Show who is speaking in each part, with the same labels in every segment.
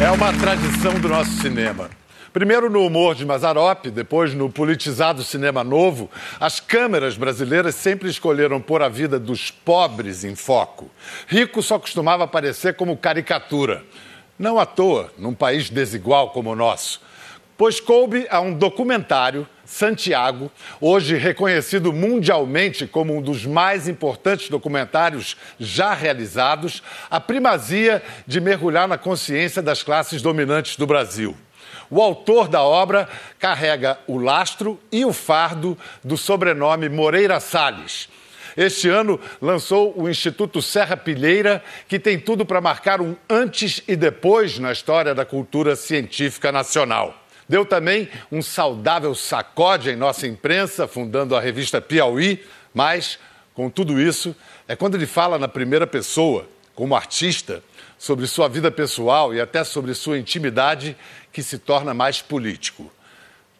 Speaker 1: É uma tradição do nosso cinema. Primeiro no humor de Mazarop, depois no politizado cinema novo, as câmeras brasileiras sempre escolheram pôr a vida dos pobres em foco. Rico só costumava aparecer como caricatura. Não à toa, num país desigual como o nosso. Pois coube a um documentário, Santiago, hoje reconhecido mundialmente como um dos mais importantes documentários já realizados, a primazia de mergulhar na consciência das classes dominantes do Brasil. O autor da obra carrega o lastro e o fardo do sobrenome Moreira Salles. Este ano lançou o Instituto Serra Pilheira, que tem tudo para marcar um antes e depois na história da cultura científica nacional. Deu também um saudável sacode em nossa imprensa, fundando a revista Piauí, mas, com tudo isso, é quando ele fala na primeira pessoa, como artista, sobre sua vida pessoal e até sobre sua intimidade, que se torna mais político.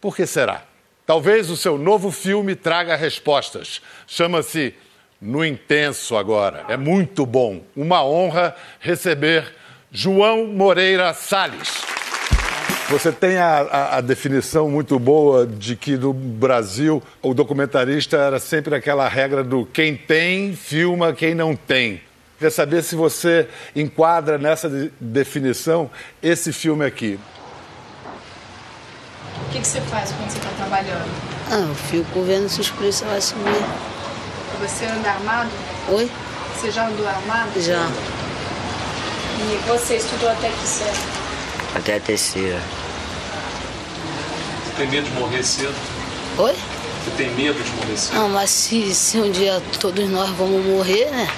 Speaker 1: Por que será? Talvez o seu novo filme traga respostas. Chama-se No Intenso agora. É muito bom. Uma honra receber João Moreira Salles. Você tem a, a, a, definição muito boa de que no Brasil o documentarista era sempre aquela regra do quem tem, filma, quem não tem. Queria saber se você enquadra nessa de, definição esse filme aqui.
Speaker 2: O que, que você faz quando você está trabalhando?
Speaker 3: Ah, eu fico vendo se os polícia vai sumir.
Speaker 2: Você anda armado?
Speaker 3: Oi?
Speaker 2: Você já andou armado?
Speaker 3: Já.
Speaker 2: E você estudou até que série?
Speaker 4: Até a terceira.
Speaker 5: Você tem medo de morrer cedo?
Speaker 3: Oi?
Speaker 5: Você tem medo de morrer cedo?
Speaker 3: Não, mas se, se um dia todos nós vamos morrer, né?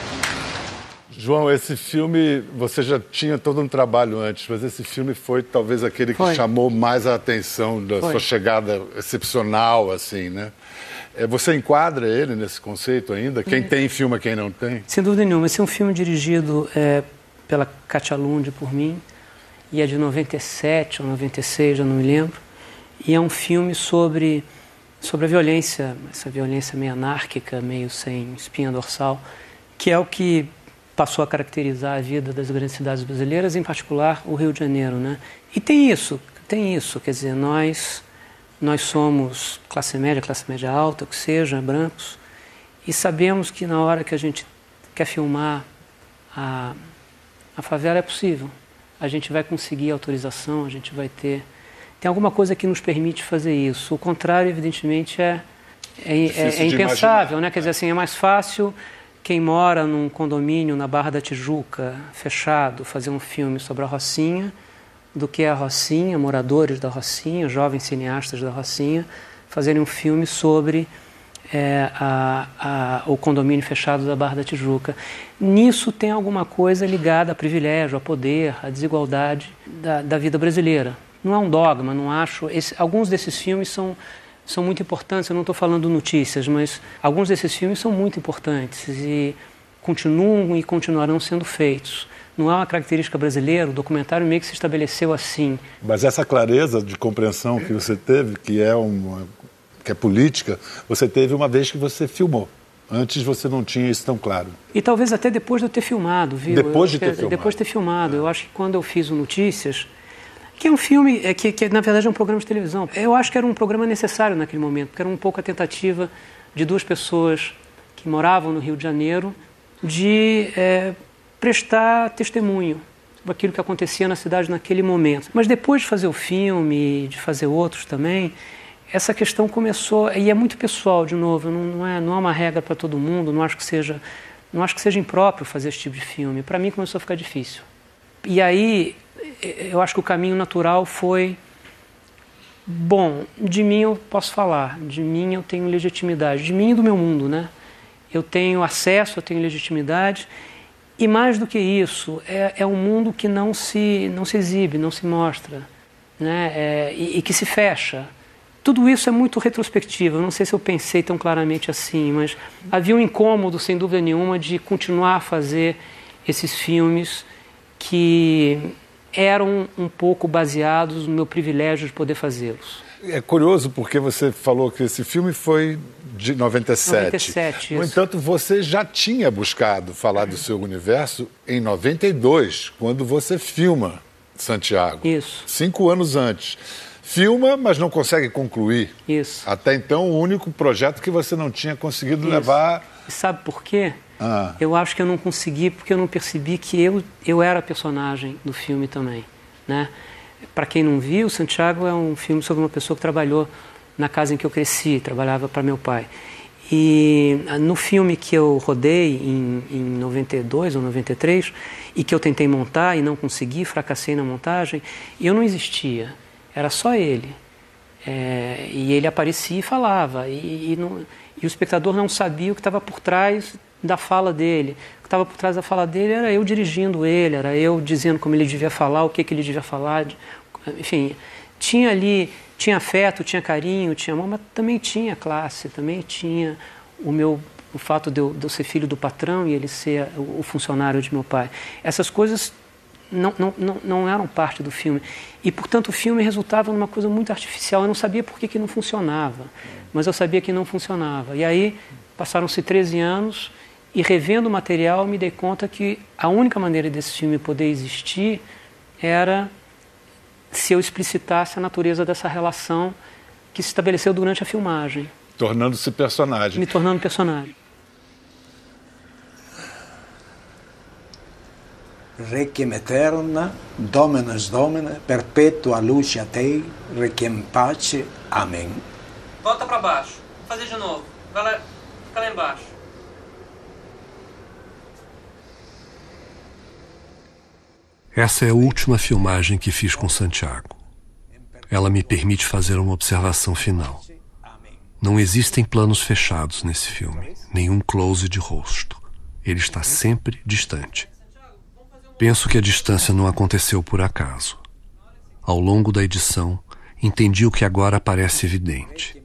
Speaker 1: João, esse filme, você já tinha todo um trabalho antes, mas esse filme foi talvez aquele que
Speaker 6: Foi.
Speaker 1: chamou mais a atenção da
Speaker 6: Foi.
Speaker 1: sua chegada excepcional, assim, né? É, Você enquadra ele nesse conceito ainda? Quem tem filma, quem não tem?
Speaker 6: Sem dúvida nenhuma. Esse é um filme dirigido é, pela Katia Lund e por mim. E é de 97 ou 96, já não me lembro. E é um filme sobre, sobre a violência, essa violência meio anárquica, meio sem espinha dorsal, que é o que passou a caracterizar a vida das grandes cidades brasileiras, em particular o Rio de Janeiro. Né? E tem isso, tem isso. Quer dizer, nós, nós somos classe média, classe média alta, o que seja, brancos, e sabemos que na hora que a gente quer filmar a, a favela é possível. A gente vai conseguir autorização, a gente vai ter. Tem alguma coisa que nos permite fazer isso. O contrário, evidentemente, é, é, é- é impensável,
Speaker 1: imaginar.
Speaker 6: né? Quer dizer assim, é mais fácil quem mora num condomínio na Barra da Tijuca, fechado, fazer um filme sobre a Rocinha, do que a Rocinha, moradores da Rocinha, jovens cineastas da Rocinha, fazerem um filme sobre é, a- a- o condomínio fechado da Barra da Tijuca. Nisso tem alguma coisa ligada a privilégio, a poder, a desigualdade da, da vida brasileira. Não é um dogma, não acho. esse- alguns desses filmes são, são muito importantes. Eu não estou falando notícias, mas alguns desses filmes são muito importantes e continuam e continuarão sendo feitos. Não é uma característica brasileira, o documentário meio que se estabeleceu assim.
Speaker 1: Mas essa clareza de compreensão que você teve, que é uma que é política, você teve uma vez que você filmou. Antes você não tinha isso tão claro.
Speaker 6: E talvez até depois de eu ter filmado, viu?
Speaker 1: Depois
Speaker 6: Eu
Speaker 1: de ter
Speaker 6: Depois
Speaker 1: filmado.
Speaker 6: de ter filmado. Eu acho que quando eu fiz o Notícias, que é um filme, é, que, que na verdade é um programa de televisão, eu acho que era um programa necessário naquele momento, porque era um pouco a tentativa de duas pessoas que moravam no Rio de Janeiro de é, prestar testemunho sobre aquilo que acontecia na cidade naquele momento. Mas depois de fazer o filme, de fazer outros também, essa questão começou e é muito pessoal de novo não, não é não é uma regra para todo mundo não acho que seja não acho que seja impróprio fazer esse tipo de filme. Para mim começou a ficar difícil. E aí eu acho que o caminho natural foi bom de mim eu posso falar de mim eu tenho legitimidade de mim e do meu mundo né? Eu tenho acesso eu tenho legitimidade e mais do que isso é, é um mundo que não se não se exibe não se mostra né? É, e, e que se fecha tudo isso é muito retrospectivo. Eu não sei se eu pensei tão claramente assim, mas havia um incômodo, sem dúvida nenhuma, de continuar a fazer esses filmes que eram um pouco baseados no meu privilégio de poder fazê-los.
Speaker 1: É curioso porque você falou que esse filme foi de 97.
Speaker 6: 97,
Speaker 1: no
Speaker 6: isso.
Speaker 1: entanto, você já tinha buscado falar do seu universo em 92, quando você filma Santiago.
Speaker 6: Isso.
Speaker 1: Cinco anos antes. Filma, mas não consegue concluir.
Speaker 6: Isso.
Speaker 1: Até então, o único projeto que você não tinha conseguido
Speaker 6: Isso.
Speaker 1: levar.
Speaker 6: Sabe por quê?
Speaker 1: Ah.
Speaker 6: Eu acho que eu não consegui porque eu não percebi que eu, eu era personagem do filme também. Né? Para quem não viu, Santiago é um filme sobre uma pessoa que trabalhou na casa em que eu cresci, trabalhava para meu pai. E ah, no filme que eu rodei em, em 92 ou 93 e que eu tentei montar e não consegui, fracassei na montagem, eu não existia, era só ele. É, e ele aparecia e falava, e, e, não, e o espectador não sabia o que estava por trás da fala dele. O que estava por trás da fala dele era eu dirigindo ele, era eu dizendo como ele devia falar, o que, que ele devia falar. Enfim, tinha ali, tinha afeto, tinha carinho, tinha amor, mas também tinha classe, também tinha o meu o fato de eu, de eu ser filho do patrão e ele ser o, o funcionário de meu pai. Essas coisas não, não, não, não eram parte do filme. E, portanto, o filme resultava numa coisa muito artificial. Eu não sabia por que, que não funcionava, mas eu sabia que não funcionava. E aí, passaram-se 13 anos e, revendo o material, me dei conta que a única maneira desse filme poder existir era se eu explicitasse a natureza dessa relação que se estabeleceu durante a filmagem.
Speaker 1: Tornando-se personagem.
Speaker 6: Me tornando personagem.
Speaker 7: Requiem eterna, Dominus Domine, perpetua luce a Te, requiem pace. Amém.
Speaker 6: Volta para baixo. Vou fazer de novo. Vai lá, fica lá embaixo.
Speaker 8: Essa é a última filmagem que fiz com Santiago. Ela me permite fazer uma observação final. Não existem planos fechados nesse filme, nenhum close de rosto. Ele está sempre distante. Penso que a distância não aconteceu por acaso. Ao longo da edição, entendi o que agora parece evidente.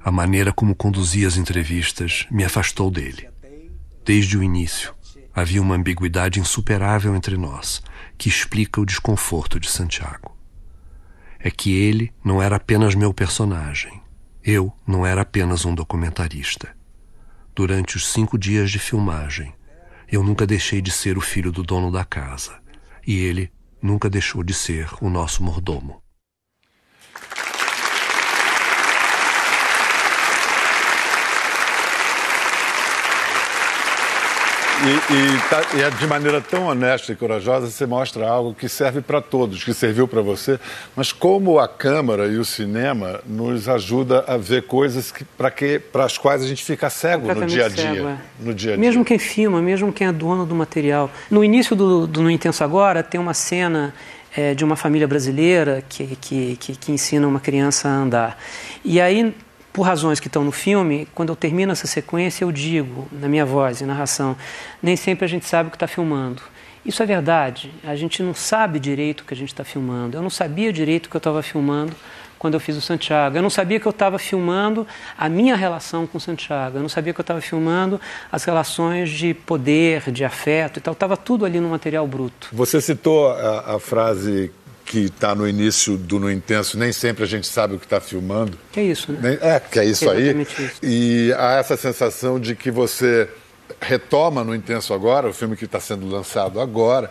Speaker 8: A maneira como conduzi as entrevistas me afastou dele. Desde o início, havia uma ambiguidade insuperável entre nós, que explica o desconforto de Santiago. É que ele não era apenas meu personagem. Eu não era apenas um documentarista. Durante os cinco dias de filmagem, eu nunca deixei de ser o filho do dono da casa. E ele nunca deixou de ser o nosso mordomo.
Speaker 1: E, e, tá, e, é de maneira tão honesta e corajosa, você mostra algo que serve para todos, que serviu para você, mas como a câmera e o cinema nos ajuda a ver coisas para que, para as quais a gente fica cego no dia a dia. Cego, é. no dia, -a -dia.
Speaker 6: Mesmo quem filma, mesmo quem é dono do material. No início do, do No Intenso Agora, tem uma cena é, de uma família brasileira que, que, que, que ensina uma criança a andar. E aí por razões que estão no filme, quando eu termino essa sequência, eu digo, na minha voz e narração, nem sempre a gente sabe o que está filmando. Isso é verdade, a gente não sabe direito o que a gente está filmando. Eu não sabia direito o que eu estava filmando quando eu fiz o Santiago. Eu não sabia que eu estava filmando a minha relação com o Santiago. Eu não sabia que eu estava filmando as relações de poder, de afeto e tal. Estava tudo ali no material bruto.
Speaker 1: Você citou a, a frase que está no início do No Intenso, nem sempre a gente sabe o que está filmando.
Speaker 6: Que é isso, né?
Speaker 1: É, que é isso aí.
Speaker 6: Isso.
Speaker 1: E há essa sensação de que você retoma no Intenso agora, o filme que está sendo lançado agora,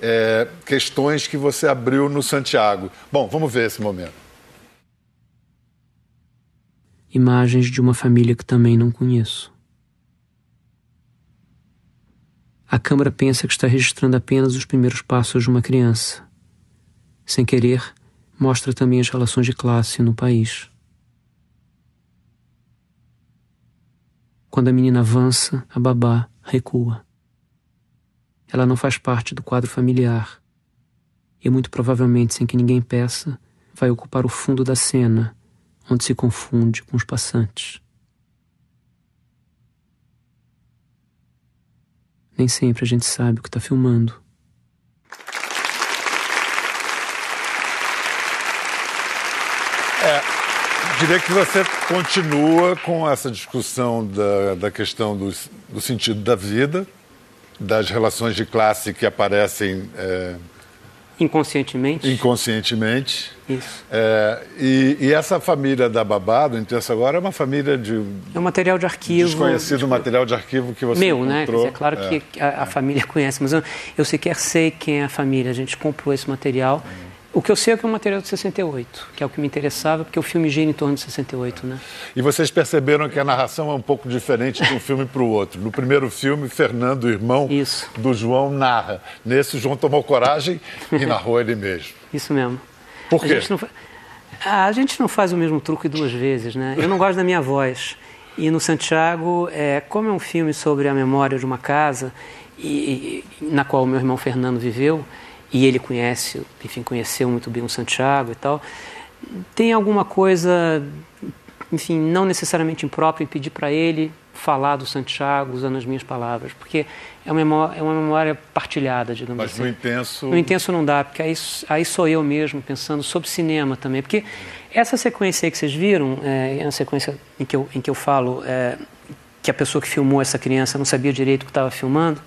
Speaker 1: é, questões que você abriu no Santiago. Bom, vamos ver esse momento.
Speaker 6: Imagens de uma família que também não conheço. A câmera pensa que está registrando apenas os primeiros passos de uma criança sem querer, mostra também as relações de classe no país. Quando a menina avança, a babá recua. Ela não faz parte do quadro familiar e, muito provavelmente, sem que ninguém peça, vai ocupar o fundo da cena, onde se confunde com os passantes. Nem sempre a gente sabe o que está filmando.
Speaker 1: Diria que você continua com essa discussão da, da questão do, do sentido da vida, das relações de classe que aparecem é,
Speaker 6: Inconscientemente.
Speaker 1: Inconscientemente.
Speaker 6: Isso.
Speaker 1: É, e, e, essa família da Babado, Intenso Agora, é uma família de.
Speaker 6: É um material de arquivo.
Speaker 1: Desconhecido tipo, material de arquivo que você
Speaker 6: Meu,
Speaker 1: né?
Speaker 6: encontrou. né? é claro é. que a, a, família conhece, mas eu, eu sequer sei quem é a família. A gente comprou esse material. Hum. O que eu sei é que é um material de 68, que é o que me interessava, porque o filme gira em torno de 68, né?
Speaker 1: E vocês perceberam que a narração é um pouco diferente de um filme para o outro. No primeiro filme, Fernando, irmão
Speaker 6: Isso.
Speaker 1: do João, narra. Nesse, o João tomou coragem e narrou ele mesmo.
Speaker 6: Isso mesmo.
Speaker 1: Por quê?
Speaker 6: A gente, não, a gente não faz o mesmo truque duas vezes, né? Eu não gosto da minha voz. E no Santiago, é, como é um filme sobre a memória de uma casa e, e na qual o meu irmão Fernando viveu, e ele conhece, enfim, conheceu muito bem o Santiago e tal, tem alguma coisa, enfim, não necessariamente imprópria em pedir para ele falar do Santiago usando as minhas palavras, porque é uma memória, é uma memória partilhada, digamos
Speaker 1: Mas
Speaker 6: assim.
Speaker 1: Mas no intenso...
Speaker 6: No intenso não dá, porque aí, aí sou eu mesmo pensando sobre cinema também, porque essa sequência aí que vocês viram, é, é uma sequência em que eu, em que eu falo é, que a pessoa que filmou essa criança não sabia direito o que estava filmando,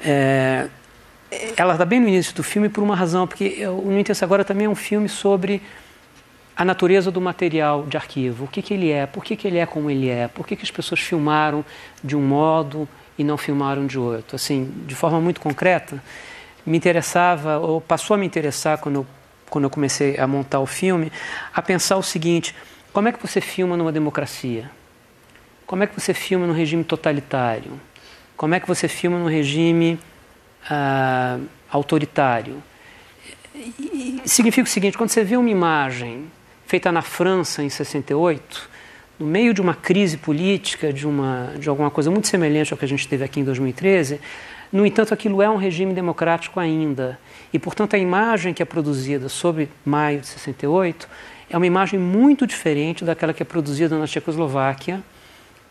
Speaker 6: é, ela está bem no início do filme por uma razão, porque o No Intenso Agora também é um filme sobre a natureza do material de arquivo, o que, que ele é, por que, que ele é como ele é, por que, que as pessoas filmaram de um modo e não filmaram de outro. Assim, de forma muito concreta, me interessava, ou passou a me interessar quando eu, quando eu comecei a montar o filme, a pensar o seguinte: como é que você filma numa democracia? Como é que você filma num regime totalitário? Como é que você filma num regime ah, autoritário. E significa o seguinte: quando você vê uma imagem feita na França em 68, no meio de uma crise política, de, uma, de alguma coisa muito semelhante ao que a gente teve aqui em 2013, no entanto, aquilo é um regime democrático ainda. E, portanto, a imagem que é produzida sobre maio de 68 é uma imagem muito diferente daquela que é produzida na Tchecoslováquia,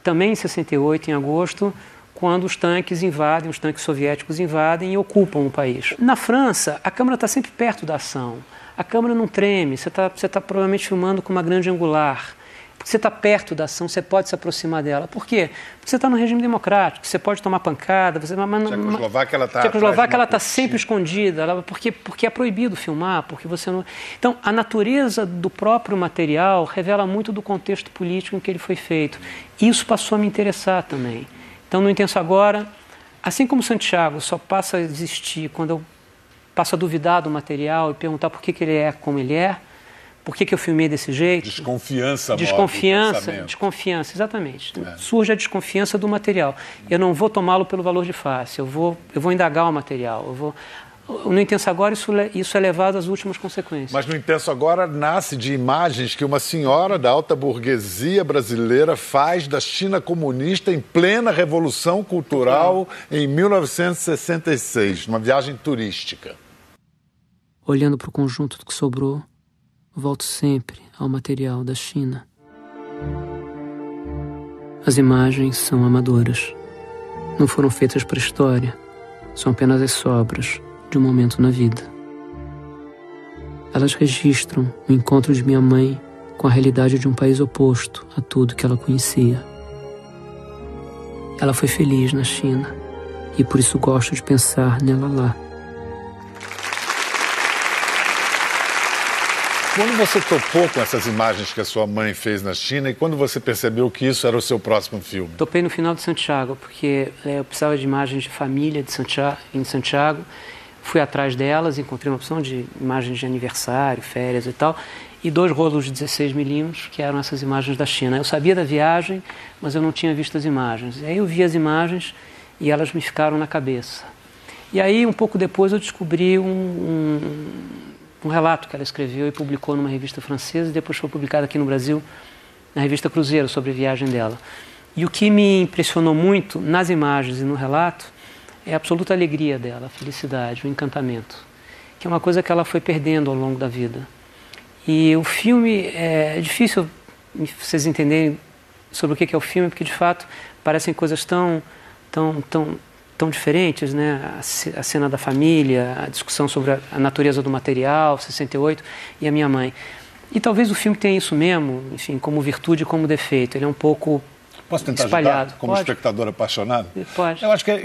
Speaker 6: também em 68, em agosto, quando os tanques invadem, os tanques soviéticos invadem e ocupam o país. Na França, a câmera está sempre perto da ação. A câmera não treme, você está você tá provavelmente filmando com uma grande angular. Porque você está perto da ação, você pode se aproximar dela. Por quê? Porque você está no regime democrático, você pode tomar pancada. Você,
Speaker 1: mas, Tchecoslováquia ela está
Speaker 6: Tchecoslováquia ela está sempre escondida, ela, porque, porque é proibido filmar, porque você não. Então a natureza do próprio material revela muito do contexto político em que ele foi feito. Isso passou a me interessar também. Então, no Intenso Agora, assim como Santiago só passa a existir quando eu passo a duvidar do material e perguntar por que, que ele é como ele é, por que, que eu filmei desse jeito.
Speaker 1: Desconfiança,
Speaker 6: Desconfiança, desconfiança, exatamente. É. Surge a desconfiança do material. Eu não vou tomá-lo pelo valor de face, eu vou, eu vou indagar o material, eu vou no Intenso Agora, isso, isso é levado às últimas consequências.
Speaker 1: Mas no Intenso Agora nasce de imagens que uma senhora da alta burguesia brasileira faz da China comunista em plena Revolução Cultural em 1966, numa viagem turística.
Speaker 6: Olhando para o conjunto do que sobrou, volto sempre ao material da China. As imagens são amadoras. Não foram feitas para a história. São apenas as sobras de um momento na vida. Elas registram o encontro de minha mãe com a realidade de um país oposto a tudo que ela conhecia. Ela foi feliz na China e por isso gosto de pensar nela lá.
Speaker 1: Quando você topou com essas imagens que a sua mãe fez na China e quando você percebeu que isso era o seu próximo filme?
Speaker 6: Topei no final de Santiago, porque é, eu precisava de imagens de família de Santiago, em Santiago Fui atrás delas, encontrei uma opção de imagens de aniversário, férias e tal, e dois rolos de 16 milímetros, que eram essas imagens da China. Eu sabia da viagem, mas eu não tinha visto as imagens. E aí eu vi as imagens e elas me ficaram na cabeça. E aí, um pouco depois, eu descobri um, um, um relato que ela escreveu e publicou numa revista francesa, e depois foi publicado aqui no Brasil, na revista Cruzeiro, sobre a viagem dela. E o que me impressionou muito nas imagens e no relato é a absoluta alegria dela, a felicidade, o encantamento, que é uma coisa que ela foi perdendo ao longo da vida. E o filme é, é difícil vocês entenderem sobre o que é o filme, porque de fato parecem coisas tão, tão, tão, tão diferentes, né? A cena da família, a discussão sobre a natureza do material, 68 e a minha mãe. E talvez o filme tenha isso mesmo, enfim, como virtude e como defeito. Ele é um pouco
Speaker 1: Posso tentar
Speaker 6: espalhado.
Speaker 1: ajudar como
Speaker 6: Pode.
Speaker 1: espectador apaixonado?
Speaker 6: Pode.
Speaker 1: Eu acho que, é,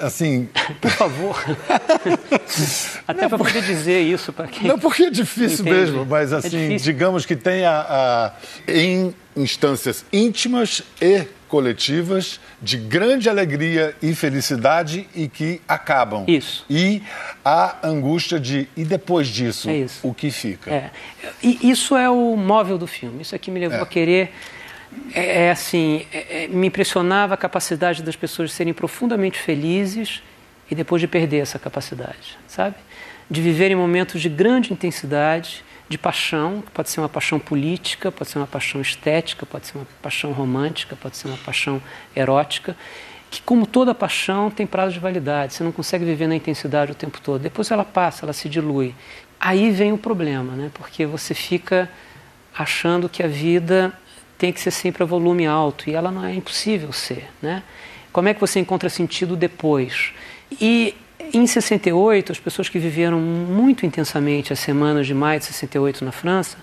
Speaker 1: assim...
Speaker 6: Por favor. Até para poder dizer isso para quem...
Speaker 1: Não, porque é difícil
Speaker 6: Entende?
Speaker 1: mesmo, mas
Speaker 6: É
Speaker 1: assim,
Speaker 6: difícil.
Speaker 1: digamos que tem a, a- em instâncias íntimas e coletivas de grande alegria e felicidade e que acabam.
Speaker 6: Isso.
Speaker 1: E a angústia de, e depois disso,
Speaker 6: É
Speaker 1: o que fica?
Speaker 6: É. E isso é o móvel do filme. Isso aqui me levou
Speaker 1: É.
Speaker 6: a querer. É, é assim, é- é- me impressionava a capacidade das pessoas serem profundamente felizes e depois de perder essa capacidade, sabe? De viverem momentos de grande intensidade, de paixão, que pode ser uma paixão política, pode ser uma paixão estética, pode ser uma paixão romântica, pode ser uma paixão erótica, que como toda paixão tem prazo de validade, você não consegue viver na intensidade o tempo todo. Depois ela passa, ela se dilui. Aí vem o problema, né? Porque você fica achando que a vida tem que ser sempre a volume alto e ela não é impossível ser, né? Como é que você encontra sentido depois? E em 68, as pessoas que viveram muito intensamente as semanas de maio de 68 na França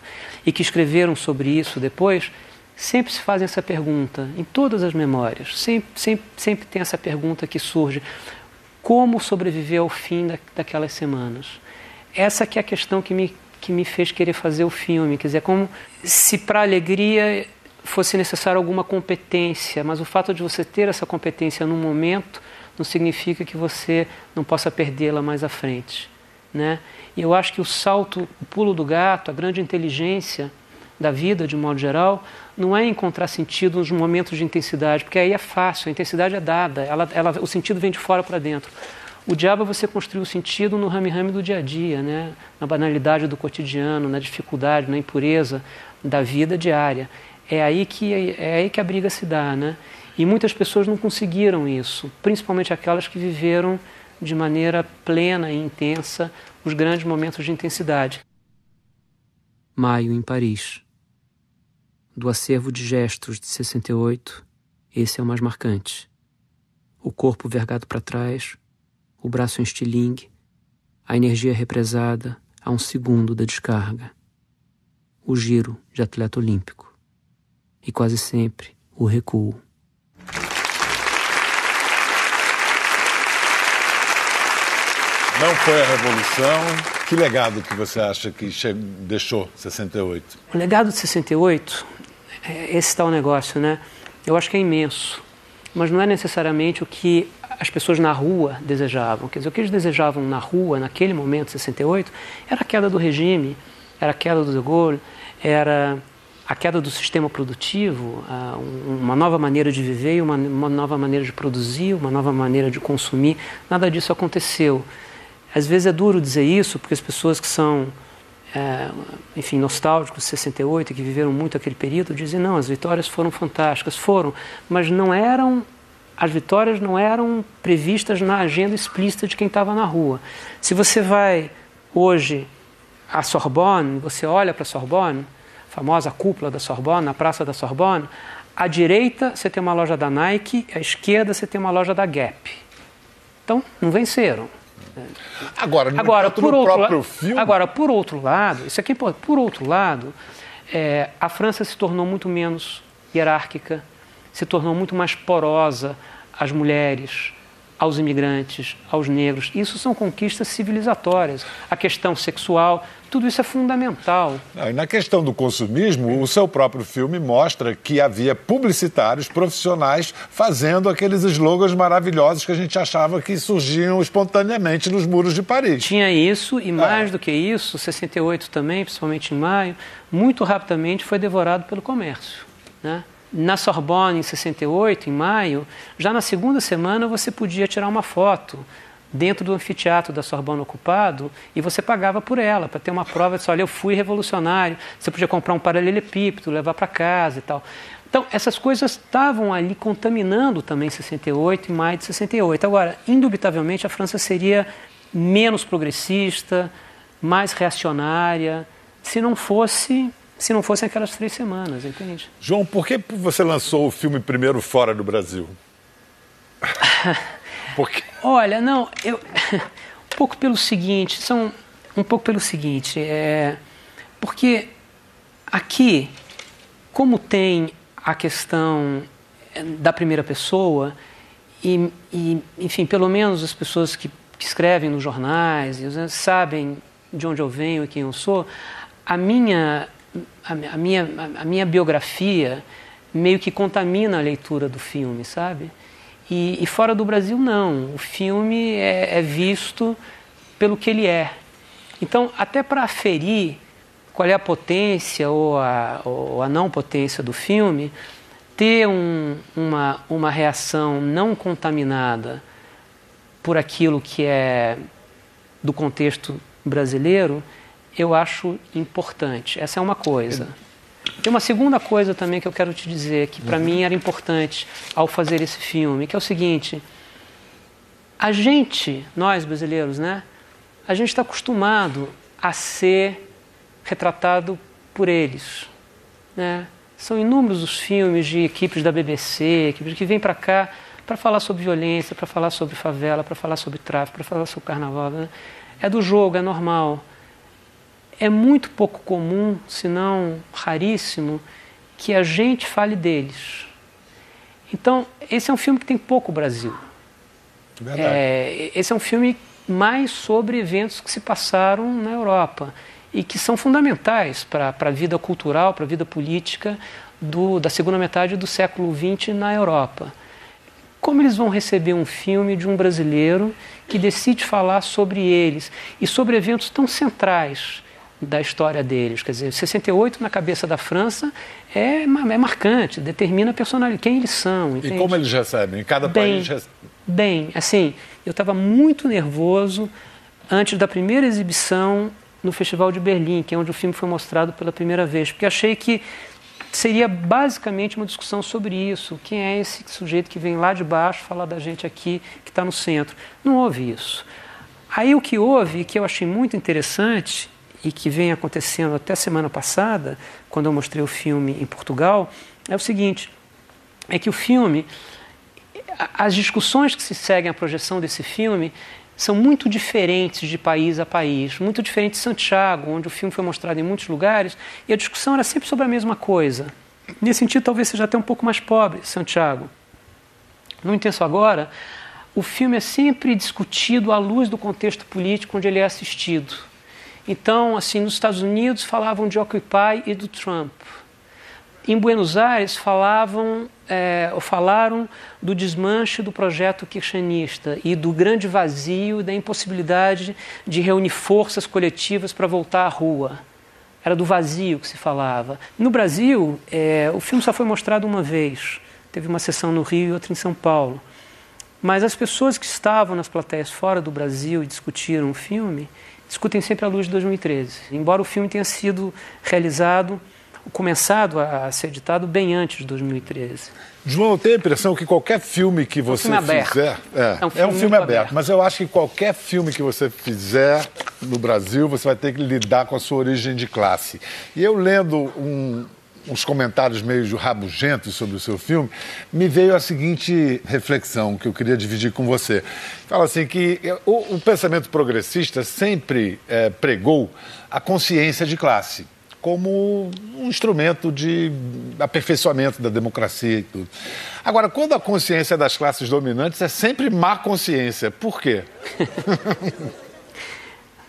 Speaker 6: e que escreveram sobre isso depois, sempre se fazem essa pergunta, em todas as memórias, sempre, sempre, sempre tem essa pergunta que surge: como sobreviver ao fim da, daquelas semanas? Essa que é a questão que me, que me fez querer fazer o filme, quer dizer, como se para alegria fosse necessário alguma competência, mas o fato de você ter essa competência num momento não significa que você não possa perdê-la mais à frente, né? E eu acho que o salto, o pulo do gato, a grande inteligência da vida, de modo geral, não é encontrar sentido nos momentos de intensidade, porque aí é fácil, a intensidade é dada, ela, ela, o sentido vem de fora para dentro. O diabo é você construir o sentido no rame-rame do dia a dia, né? na banalidade do cotidiano, na dificuldade, na impureza da vida diária. É aí que, é aí que a briga se dá. Né? E muitas pessoas não conseguiram isso, principalmente aquelas que viveram de maneira plena e intensa os grandes momentos de intensidade. Maio em Paris. Do acervo de gestos de 68, esse é o mais marcante. O corpo vergado para trás, o braço em estilingue, a energia represada a um segundo da descarga. O giro de atleta olímpico. E quase sempre o recuo.
Speaker 1: Não foi a revolução. Que legado que você acha que deixou 68?
Speaker 6: O legado de 68, é, esse tal negócio, né? Eu acho que é imenso, mas não é necessariamente o que as pessoas na rua desejavam. Quer dizer, o que eles desejavam na rua, naquele momento, 68, era a queda do regime, era a queda do De Gaulle, era a queda do sistema produtivo, a- um- uma nova maneira de viver, uma, uma nova maneira de produzir, uma nova maneira de consumir. Nada disso aconteceu. Às vezes é duro dizer isso, porque as pessoas que são, é, enfim, nostálgicos de 68 e que viveram muito aquele período dizem não, as vitórias foram fantásticas, foram, mas não eram, as vitórias não eram previstas na agenda explícita de quem estava na rua. Se você vai hoje à Sorbonne, você olha para a Sorbonne, famosa cúpula da Sorbonne, na Praça da Sorbonne, à direita você tem uma loja da Nike, à esquerda você tem uma loja da Gap. Então, não venceram.
Speaker 1: Agora, no,
Speaker 6: Agora, por outro,
Speaker 1: próprio filme...
Speaker 6: agora, por outro lado, isso aqui, por, por outro lado, é, a França se tornou muito menos hierárquica, se tornou muito mais porosa às mulheres, aos imigrantes, aos negros. Isso são conquistas civilizatórias. A questão sexual, tudo isso é fundamental.
Speaker 1: Ah, e Na questão do consumismo, o seu próprio filme mostra que havia publicitários profissionais fazendo aqueles slogans maravilhosos que a gente achava que surgiam espontaneamente nos muros de Paris.
Speaker 6: Tinha isso, e mais do que isso, 68 também, principalmente em maio, muito rapidamente foi devorado pelo comércio. Né? Na Sorbonne, em 68, em maio, já na segunda semana você podia tirar uma foto dentro do anfiteatro da Sorbonne ocupado e você pagava por ela, para ter uma prova de, olha, eu fui revolucionário. Você podia comprar um paralelepípedo, levar para casa e tal. Então, essas coisas estavam ali contaminando também 68 e maio de 68. Agora, indubitavelmente, a França seria menos progressista, mais reacionária, se não fosse se não fossem aquelas três semanas, entende?
Speaker 1: João, por que você lançou o filme primeiro fora do Brasil? Porque...
Speaker 6: Olha, não, eu um pouco pelo seguinte, são um pouco pelo seguinte, é, porque aqui, como tem a questão da primeira pessoa e, e, enfim, pelo menos as pessoas que, que escrevem nos jornais sabem de onde eu venho e quem eu sou, a minha, a, a minha, a minha biografia meio que contamina a leitura do filme, sabe? E, e fora do Brasil, não. O filme é, é visto pelo que ele é. Então, até para aferir qual é a potência ou a, ou a não potência do filme, ter um, uma, uma reação não contaminada por aquilo que é do contexto brasileiro, eu acho importante. Essa é uma coisa. Tem uma segunda coisa também que eu quero te dizer, que para uhum. mim era importante ao fazer esse filme, que é o seguinte: a gente, nós brasileiros, né? A gente está acostumado a ser retratado por eles, né? São inúmeros os filmes de equipes da BBC, equipes que vêm para cá para falar sobre violência, para falar sobre favela, para falar sobre tráfico, para falar sobre carnaval. Né? É do jogo, é normal é muito pouco comum, se não raríssimo, que a gente fale deles. Então, esse é um filme que tem pouco Brasil. É, esse é um filme mais sobre eventos que se passaram na Europa e que são fundamentais para a vida cultural, para a vida política do, da segunda metade do século XX na Europa. Como eles vão receber um filme de um brasileiro que decide falar sobre eles e sobre eventos tão centrais da história deles. Quer dizer, 68 na cabeça da França é, é marcante, determina a personalidade, quem eles são.
Speaker 1: Entende? E como eles recebem? Em cada
Speaker 6: bem,
Speaker 1: país
Speaker 6: Bem, assim, eu estava muito nervoso antes da primeira exibição no Festival de Berlim, que é onde o filme foi mostrado pela primeira vez, porque achei que seria basicamente uma discussão sobre isso. Quem é esse sujeito que vem lá de baixo falar da gente aqui que está no centro? Não houve isso. Aí o que houve, que eu achei muito interessante, e que vem acontecendo até semana passada, quando eu mostrei o filme em Portugal, é o seguinte: é que o filme, as discussões que se seguem à projeção desse filme são muito diferentes de país a país, muito diferente de Santiago, onde o filme foi mostrado em muitos lugares e a discussão era sempre sobre a mesma coisa. Nesse sentido, talvez seja até um pouco mais pobre, Santiago. No Intenso Agora, o filme é sempre discutido à luz do contexto político onde ele é assistido. Então, assim, nos Estados Unidos falavam de Occupy e do Trump. Em Buenos Aires falavam é, ou falaram do desmanche do projeto kirchnista e do grande vazio da impossibilidade de reunir forças coletivas para voltar à rua. Era do vazio que se falava. No Brasil, é, o filme só foi mostrado uma vez. Teve uma sessão no Rio e outra em São Paulo. Mas as pessoas que estavam nas plateias fora do Brasil e discutiram o filme discutem sempre à luz de 2013. Embora o filme tenha sido realizado, começado a ser editado bem antes de 2013.
Speaker 1: João, eu tenho a impressão que qualquer filme que você
Speaker 6: é um filme
Speaker 1: fizer. É, é um filme, é um filme aberto, aberto, mas eu acho que qualquer filme que você fizer no Brasil, você vai ter que lidar com a sua origem de classe. E eu lendo um, uns comentários meio rabugentos sobre o seu filme, me veio a seguinte reflexão que eu queria dividir com você. Fala assim que o, o pensamento progressista sempre é, pregou a consciência de classe como um instrumento de aperfeiçoamento da democracia e tudo. Agora, quando a consciência das classes dominantes é sempre má consciência, por quê?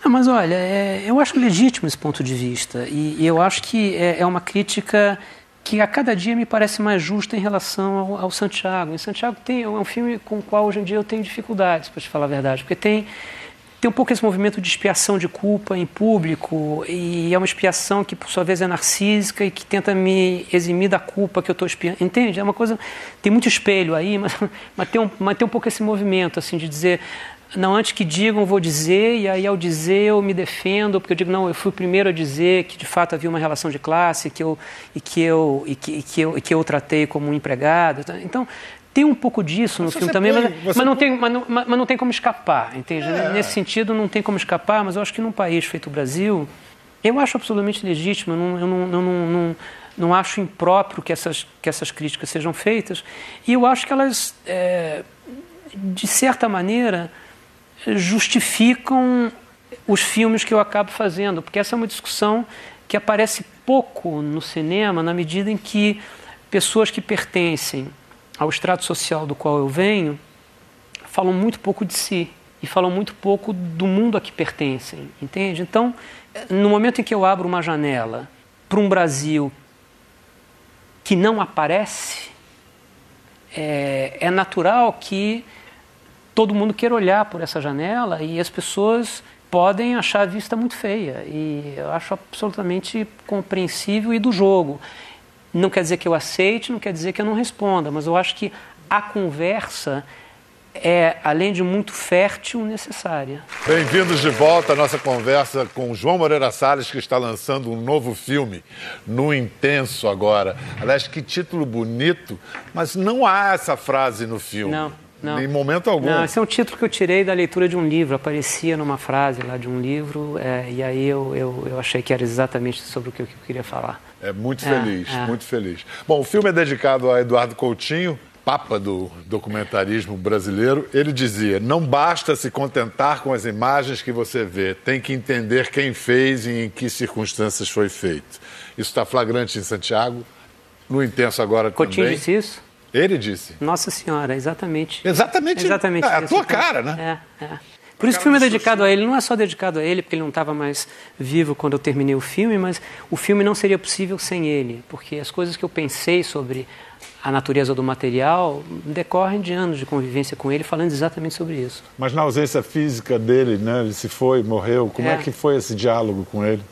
Speaker 6: Não, mas olha, é, eu acho legítimo esse ponto de vista e, e eu acho que é, é, uma crítica que a cada dia me parece mais justa em relação ao, ao Santiago. Em Santiago tem, é um filme com o qual hoje em dia eu tenho dificuldades, para te falar a verdade, porque tem tem um pouco esse movimento de expiação de culpa em público e é uma expiação que por sua vez é narcísica e que tenta me eximir da culpa que eu estou expiando. Entende? É uma coisa tem muito espelho aí, mas, mas, tem um, mas tem um pouco esse movimento assim de dizer não, antes que digam, vou dizer, e aí ao dizer eu me defendo, porque eu digo, não, eu fui o primeiro a dizer que de fato havia uma relação de classe que eu, e, que eu, e, que, e que eu, e que eu tratei como um empregado. Então, tem um pouco disso no mas filme também, põe, mas, mas, não tem, mas, não, mas, não tem como escapar, entende? É. Nesse sentido, não tem como escapar, mas eu acho que num país feito o Brasil, eu acho absolutamente legítimo, eu não, eu não, eu não, não, não acho impróprio que essas, que essas críticas sejam feitas, e eu acho que elas, é, de certa maneira, justificam os filmes que eu acabo fazendo, porque essa é uma discussão que aparece pouco no cinema na medida em que pessoas que pertencem ao extrato social do qual eu venho, falam muito pouco de si e falam muito pouco do mundo a que pertencem, entende? Então, no momento em que eu abro uma janela para um Brasil que não aparece, é, é natural que todo mundo queira olhar por essa janela e as pessoas podem achar a vista muito feia. E eu acho absolutamente compreensível e do jogo. Não quer dizer que eu aceite, não quer dizer que eu não responda, mas eu acho que a conversa é, além de muito fértil, necessária.
Speaker 1: Bem-vindos de volta à nossa conversa com João Moreira Salles, que está lançando um novo filme, No Intenso, agora. Aliás, que título bonito, mas não há essa frase no filme.
Speaker 6: Não. Não.
Speaker 1: Em momento algum.
Speaker 6: Não, esse é um título que eu tirei da leitura de um livro. Aparecia numa frase lá de um livro, é, e aí eu, eu, eu, achei que era exatamente sobre o que eu queria falar.
Speaker 1: É muito feliz, é, é. muito feliz. Bom, o filme é dedicado a Eduardo Coutinho, papa do documentarismo brasileiro. Ele dizia: não basta se contentar com as imagens que você vê, tem que entender quem fez e em que circunstâncias foi feito. Isso está flagrante em Santiago, no Intenso agora
Speaker 6: Coutinho
Speaker 1: também.
Speaker 6: disse isso?
Speaker 1: Ele disse.
Speaker 6: Nossa Senhora, exatamente.
Speaker 1: Exatamente.
Speaker 6: Exatamente.
Speaker 1: É a tua cara, né?
Speaker 6: É, é. Por isso que o filme é dedicado a ele. Não é só dedicado a ele, porque ele não estava mais vivo quando eu terminei o filme, mas o filme não seria possível sem ele, porque as coisas que eu pensei sobre a natureza do material decorrem de anos de convivência com ele, falando exatamente sobre isso.
Speaker 1: Mas na ausência física dele, né? Ele se foi, morreu. Como é, é que foi esse diálogo com ele?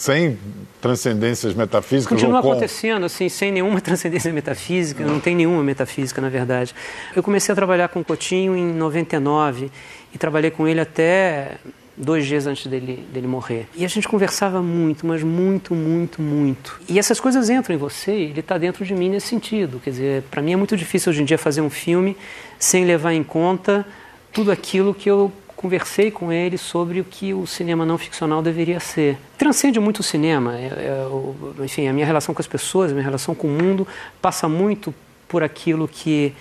Speaker 1: Sem transcendências metafísicas
Speaker 6: Continua
Speaker 1: com...
Speaker 6: acontecendo, assim, sem nenhuma transcendência metafísica, não tem nenhuma metafísica, na verdade. Eu comecei a trabalhar com o Coutinho em 99 e trabalhei com ele até dois dias antes dele, dele morrer. E a gente conversava muito, mas muito, muito, muito. E essas coisas entram em você e ele está dentro de mim nesse sentido. Quer dizer, para mim é muito difícil hoje em dia fazer um filme sem levar em conta tudo aquilo que eu conversei com ele sobre o que o cinema não ficcional deveria ser. Transcende muito o cinema. É, é, enfim, a minha relação com as pessoas, a minha relação com o mundo passa muito por aquilo que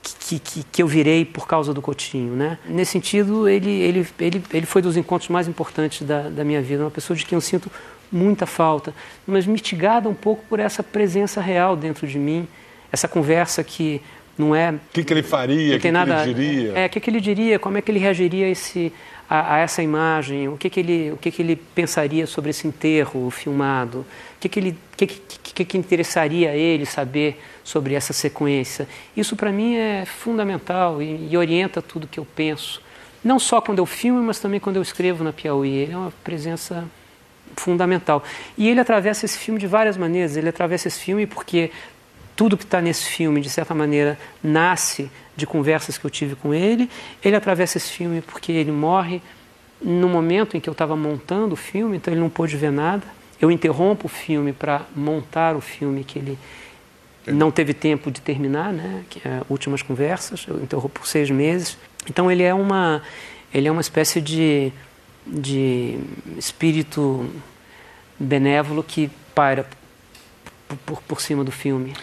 Speaker 6: que, que, que, eu virei por causa do Cotinho, né? Nesse sentido, ele, ele, ele, ele foi dos encontros mais importantes da, da minha vida, uma pessoa de quem eu sinto muita falta, mas mitigada um pouco por essa presença real dentro de mim, essa conversa que não é. O
Speaker 1: que, que ele faria? O que, que,
Speaker 6: nada,
Speaker 1: ele diria?
Speaker 6: É, o que, que ele diria? Como é que ele reagiria a, esse, a, a essa imagem? O que, que ele, o que, que ele pensaria sobre esse enterro filmado? O que, que ele, que, que, que interessaria a ele saber sobre essa sequência? Isso para mim é fundamental e, e orienta tudo que eu penso. Não só quando eu filmo, mas também quando eu escrevo na Piauí. Ele é uma presença fundamental. E ele atravessa esse filme de várias maneiras. Ele atravessa esse filme porque tudo que está nesse filme, de certa maneira, nasce de conversas que eu tive com ele. Ele atravessa esse filme porque ele morre no momento em que eu estava montando o filme, então ele não pôde ver nada. Eu interrompo o filme para montar o filme que ele não teve tempo de terminar, né? Que é Últimas Conversas. Eu interrompo por seis meses. Então ele é uma, ele é uma espécie de, de espírito benévolo que paira por, por cima do filme.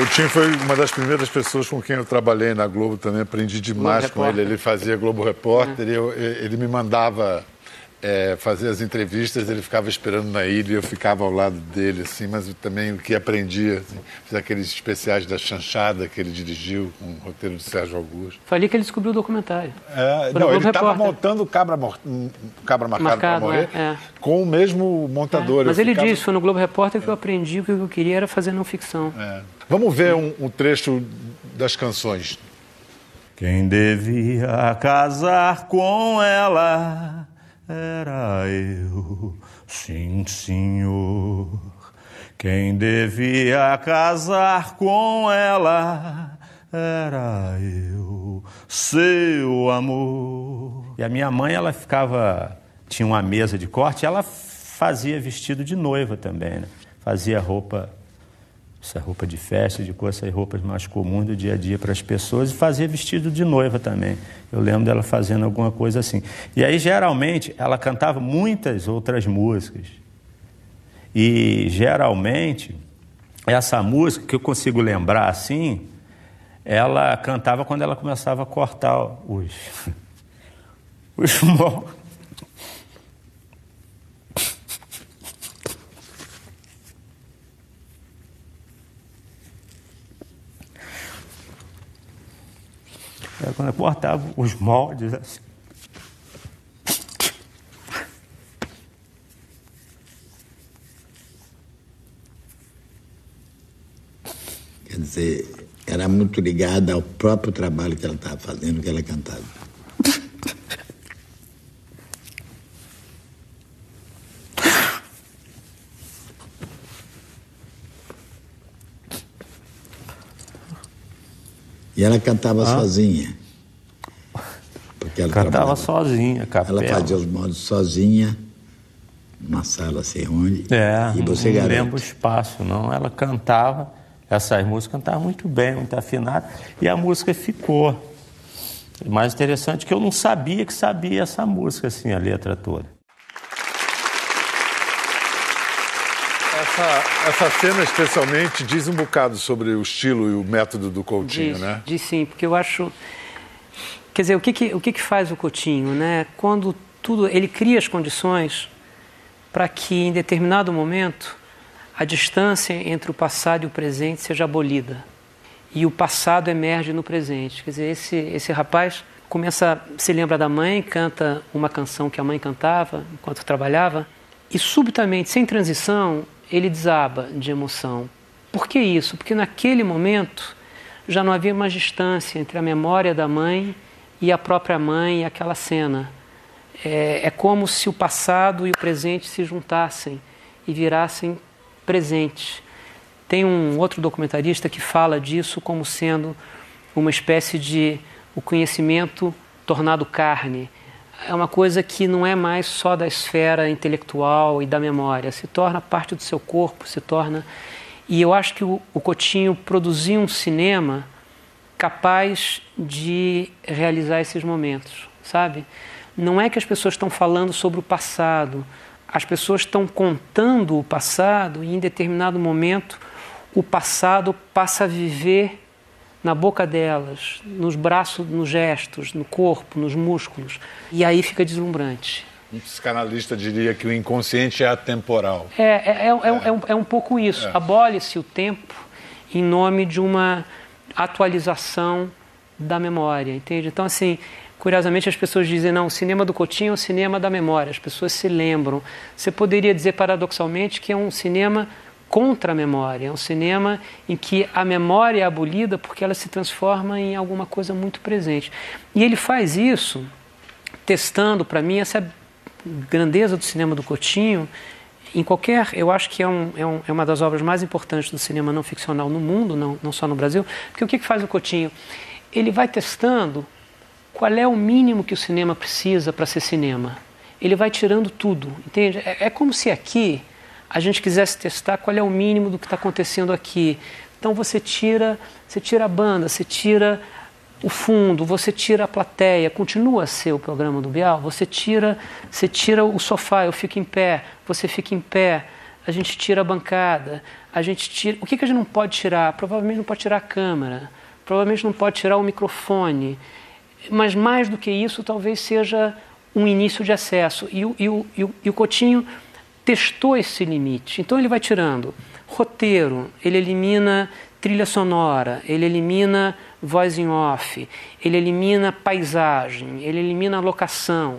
Speaker 1: O Tim foi uma das primeiras pessoas com quem eu trabalhei na Globo também, aprendi demais com ele. Ele fazia Globo Repórter é. e eu, ele me mandava é, fazer as entrevistas, ele ficava esperando na ilha e eu ficava ao lado dele, assim, mas também o que aprendia, assim, fiz aqueles especiais da chanchada que ele dirigiu, um roteiro de Sérgio Augusto.
Speaker 6: Foi ali que ele descobriu o documentário.
Speaker 1: É, não, ele estava montando o Cabra, Cabra Marcado, Marcado para Morrer é, é. com o mesmo montador.
Speaker 6: É, mas ele ficava... disse, foi no Globo Repórter que eu aprendi que o que eu queria era fazer não ficção.
Speaker 1: É. Vamos ver um, um trecho das canções.
Speaker 9: Quem devia casar com ela era eu, sim, senhor. Quem devia casar com ela era eu, seu amor. E a minha mãe, ela ficava, tinha uma mesa de corte, ela fazia vestido de noiva também, né? Fazia roupa essa roupa de festa, de cor, essas roupas mais comuns do dia a dia para as pessoas, e fazia vestido de noiva também. Eu lembro dela fazendo alguma coisa assim. E aí, geralmente, ela cantava muitas outras músicas. E, geralmente, essa música, que eu consigo lembrar assim, ela cantava quando ela começava a cortar os, os morros. quando eu cortava os moldes assim.
Speaker 10: Quer dizer, era muito ligada ao próprio trabalho que ela estava fazendo, que ela cantava. E ela cantava ah. sozinha.
Speaker 9: Porque ela cantava sozinha, capela.
Speaker 10: Ela fazia os modos sozinha, numa sala sem onde.
Speaker 9: É, e você não lembro o espaço, não. Ela cantava, essas músicas cantavam muito bem, muito afinada, e a música ficou. O mais interessante é que eu não sabia que sabia essa música, assim, a letra toda.
Speaker 1: Essa, essa cena, especialmente, diz um bocado sobre o estilo e o método do Coutinho,
Speaker 6: diz,
Speaker 1: né?
Speaker 6: Diz sim, porque eu acho. Quer dizer, o que, que, o que, que faz o Coutinho, né? Quando tudo. Ele cria as condições para que, em determinado momento, a distância entre o passado e o presente seja abolida. E o passado emerge no presente. Quer dizer, esse, esse rapaz começa, se lembra da mãe, canta uma canção que a mãe cantava enquanto trabalhava, e subitamente, sem transição, ele desaba de emoção. Por que isso? Porque naquele momento já não havia mais distância entre a memória da mãe e a própria mãe e aquela cena. É, é como se o passado e o presente se juntassem e virassem presente. Tem um outro documentarista que fala disso como sendo uma espécie de o conhecimento tornado carne é uma coisa que não é mais só da esfera intelectual e da memória, se torna parte do seu corpo, se torna. E eu acho que o, o Coutinho produziu um cinema capaz de realizar esses momentos, sabe? Não é que as pessoas estão falando sobre o passado, as pessoas estão contando o passado e em determinado momento o passado passa a viver na boca delas, nos braços, nos gestos, no corpo, nos músculos. E aí fica deslumbrante.
Speaker 1: Um psicanalista diria que o inconsciente é atemporal.
Speaker 6: É, é, é, é, é um, é um pouco isso. É. Abole-se o tempo em nome de uma atualização da memória, entende? Então, assim, curiosamente as pessoas dizem, não, o cinema do Coutinho é o cinema da memória, as pessoas se lembram. Você poderia dizer, paradoxalmente, que é um cinema contra a memória. É um cinema em que a memória é abolida porque ela se transforma em alguma coisa muito presente. E ele faz isso testando, para mim, essa grandeza do cinema do Coutinho. Em qualquer, eu acho que é, um, é, um, é, uma das obras mais importantes do cinema não ficcional no mundo, não, não só no Brasil, porque o que, que faz o Coutinho? Ele vai testando qual é o mínimo que o cinema precisa para ser cinema. Ele vai tirando tudo, entende? É, é como se aqui a gente quisesse testar qual é o mínimo do que está acontecendo aqui. Então você tira, você tira a banda, você tira o fundo, você tira a plateia, continua a ser o programa do Bial, você tira, você tira o sofá, eu fico em pé, você fica em pé, a gente tira a bancada, a gente tira. O que, que a gente não pode tirar? Provavelmente não pode tirar a câmera, provavelmente não pode tirar o microfone. Mas mais do que isso, talvez seja um início de acesso. E o, e o, e o, e o Coutinho testou esse limite. Então ele vai tirando roteiro, ele elimina trilha sonora, ele elimina voz em off, ele elimina paisagem, ele elimina locação.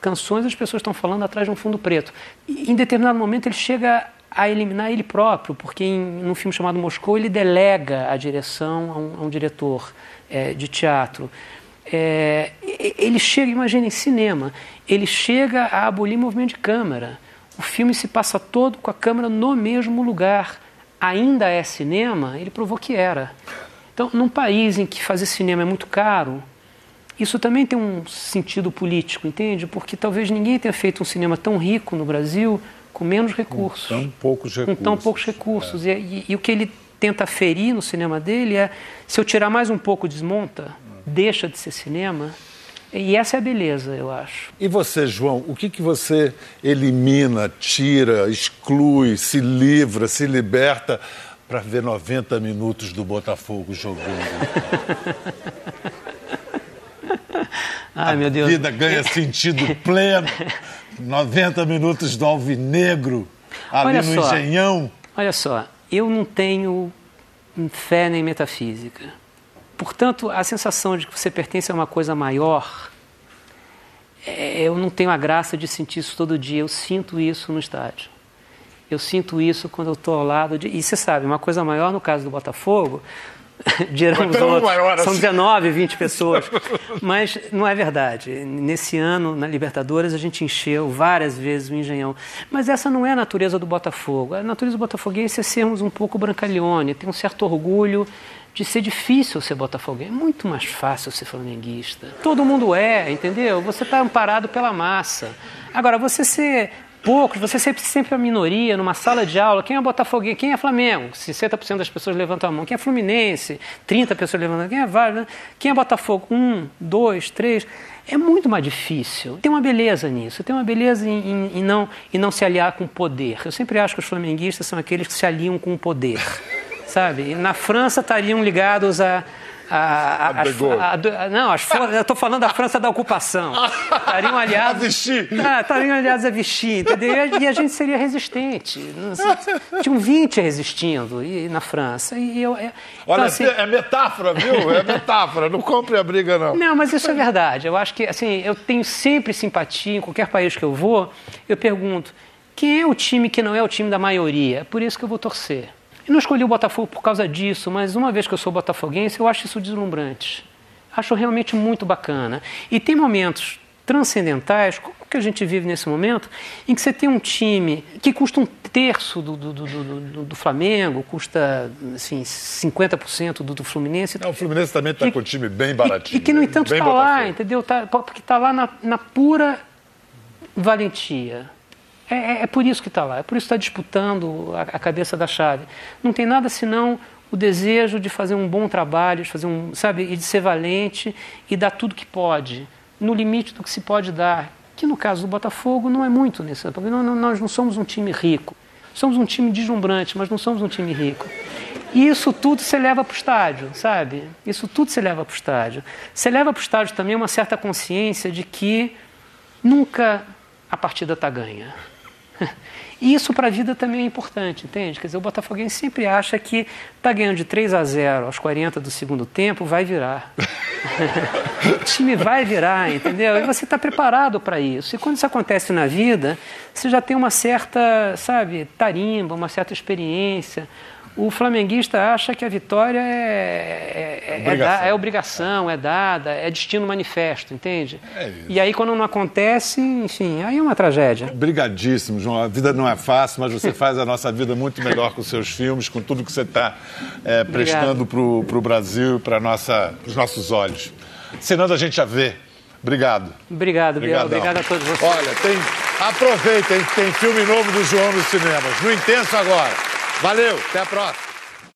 Speaker 6: Canções as pessoas estão falando atrás de um fundo preto. E, em determinado momento ele chega a eliminar ele próprio, porque em num filme chamado Moscou ele delega a direção a um, a um diretor é, de teatro. É, ele chega, imaginem, cinema, ele chega a abolir movimento de câmera. O filme se passa todo com a câmera no mesmo lugar. Ainda é cinema? Ele provou que era. Então, num país em que fazer cinema é muito caro, isso também tem um sentido político, entende? Porque talvez ninguém tenha feito um cinema tão rico no Brasil com menos recursos.
Speaker 1: Com tão poucos recursos.
Speaker 6: Com tão poucos recursos. É. E, e, e, o que ele tenta ferir no cinema dele é: se eu tirar mais um pouco, desmonta, deixa de ser cinema. E essa é a beleza, eu acho.
Speaker 1: E você, João, o que, que você elimina, tira, exclui, se livra, se liberta para ver 90 minutos do Botafogo jogando?
Speaker 6: Ai, meu Deus.
Speaker 1: A vida ganha sentido pleno. 90 minutos do Alvinegro, ali Olha no só. Engenhão.
Speaker 6: Olha só, eu não tenho fé nem metafísica portanto, a sensação de que você pertence a uma coisa maior, é, eu não tenho a graça de sentir isso todo dia. Eu sinto isso no estádio. Eu sinto isso quando eu estou ao lado de. E você sabe, uma coisa maior no caso do Botafogo, diramos outros, maior, são 19, assim. 20 pessoas. Mas não é verdade. Nesse ano, na Libertadores, a gente encheu várias vezes o Engenhão. Mas essa não é a natureza do Botafogo. A natureza do Botafoguense é sermos um pouco brancalhone, ter um certo orgulho de ser difícil ser botafoguense. É muito mais fácil ser flamenguista. Todo mundo é, entendeu? Você está amparado pela massa. Agora, você ser poucos, você sempre, sempre a minoria numa sala de aula. Quem é Botafoguense? Quem é Flamengo? 60% das pessoas levantam a mão. Quem é Fluminense? 30 pessoas levantam. Quem é Vale? Quem é Botafogo? Um, dois, três. É muito mais difícil. Tem uma beleza nisso. Tem uma beleza em, em, em não, em não se aliar com o poder. Eu sempre acho que os flamenguistas são aqueles que se aliam com o poder. Sabe? E na França estariam ligados a a, a, a, a, não, as, eu estou falando da França da ocupação. Estariam aliados. A vestir. Ah, estariam aliados a vestir, entendeu? E a gente seria resistente. Tinham 20 resistindo e, na França. E eu, é,
Speaker 1: então, Olha, assim, é metáfora, viu? É metáfora. Não compre a briga, não.
Speaker 6: Não, mas isso é verdade. Eu acho que, assim, eu tenho sempre simpatia em qualquer país que eu vou. Eu pergunto: quem é o time que não é o time da maioria? É por isso que eu vou torcer. E não escolhi o Botafogo por causa disso, mas uma vez que eu sou botafoguense, eu acho isso deslumbrante. Acho realmente muito bacana. E tem momentos transcendentais, como que a gente vive nesse momento, em que você tem um time que custa um terço do, do, do, do, do Flamengo, custa assim, 50% do, do Fluminense.
Speaker 1: Não, o Fluminense também está com um time bem baratinho.
Speaker 6: E, e que, no entanto, está lá, entendeu? Tá, porque está lá na, na pura valentia. É, é, é, por isso que está lá, é por isso que está disputando a, a, cabeça da chave. Não tem nada senão o desejo de fazer um bom trabalho, de fazer um, sabe, e de ser valente e dar tudo que pode, no limite do que se pode dar. Que no caso do Botafogo não é muito nisso, porque nós não somos um time rico. Somos um time deslumbrante, mas não somos um time rico. E isso tudo você leva para o estádio, sabe? Isso tudo você leva para o estádio. Você leva para o estádio também uma certa consciência de que nunca a partida está ganha. E isso para a vida também é importante, entende? Quer dizer, o Botafoguense sempre acha que está ganhando de 3 a 0 aos 40 do segundo tempo, vai virar. o time vai virar, entendeu? E você está preparado para isso. E quando isso acontece na vida, você já tem uma certa, sabe, tarimba, uma certa experiência o flamenguista acha que a vitória é, é, é obrigação. É, é, obrigação, é dada, é destino manifesto, entende? É e aí, quando não acontece, enfim, aí é uma tragédia.
Speaker 1: Obrigadíssimo, João. A vida não é fácil, mas você faz a nossa vida muito melhor com seus filmes, com tudo que você está é, prestando para o Brasil e para os nossos olhos. Senão a gente já vê. Obrigado.
Speaker 6: Obrigado, Biel. Obrigado a todos vocês.
Speaker 1: Olha, tem... aproveitem, tem filme novo do João nos cinemas. No Intenso agora. Valeu, até a próxima.